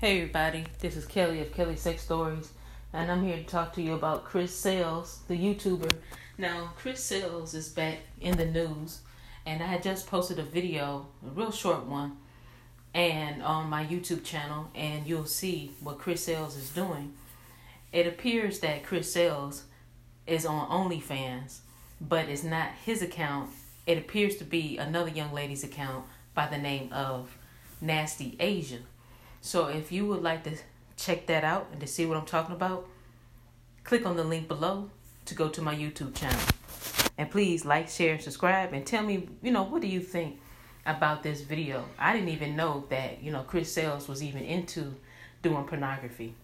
Hey everybody, this is Kelly of Kelly Sex Stories, and I'm here to talk to you about Chris Sails, the YouTuber. Now, Chris Sails is back in the news, and I had just posted a video, a real short one, and on my YouTube channel, and you'll see what Chris Sails is doing. It appears that Chris Sails is on OnlyFans, but it's not his account. It appears to be another young lady's account by the name of Nasty Asia. So if you would like to check that out and to see what I'm talking about, click on the link below to go to my YouTube channel. And please like, share, and subscribe, and tell me, you know, what do you think about this video? I didn't even know that, you know, Chris Sails was even into doing pornography.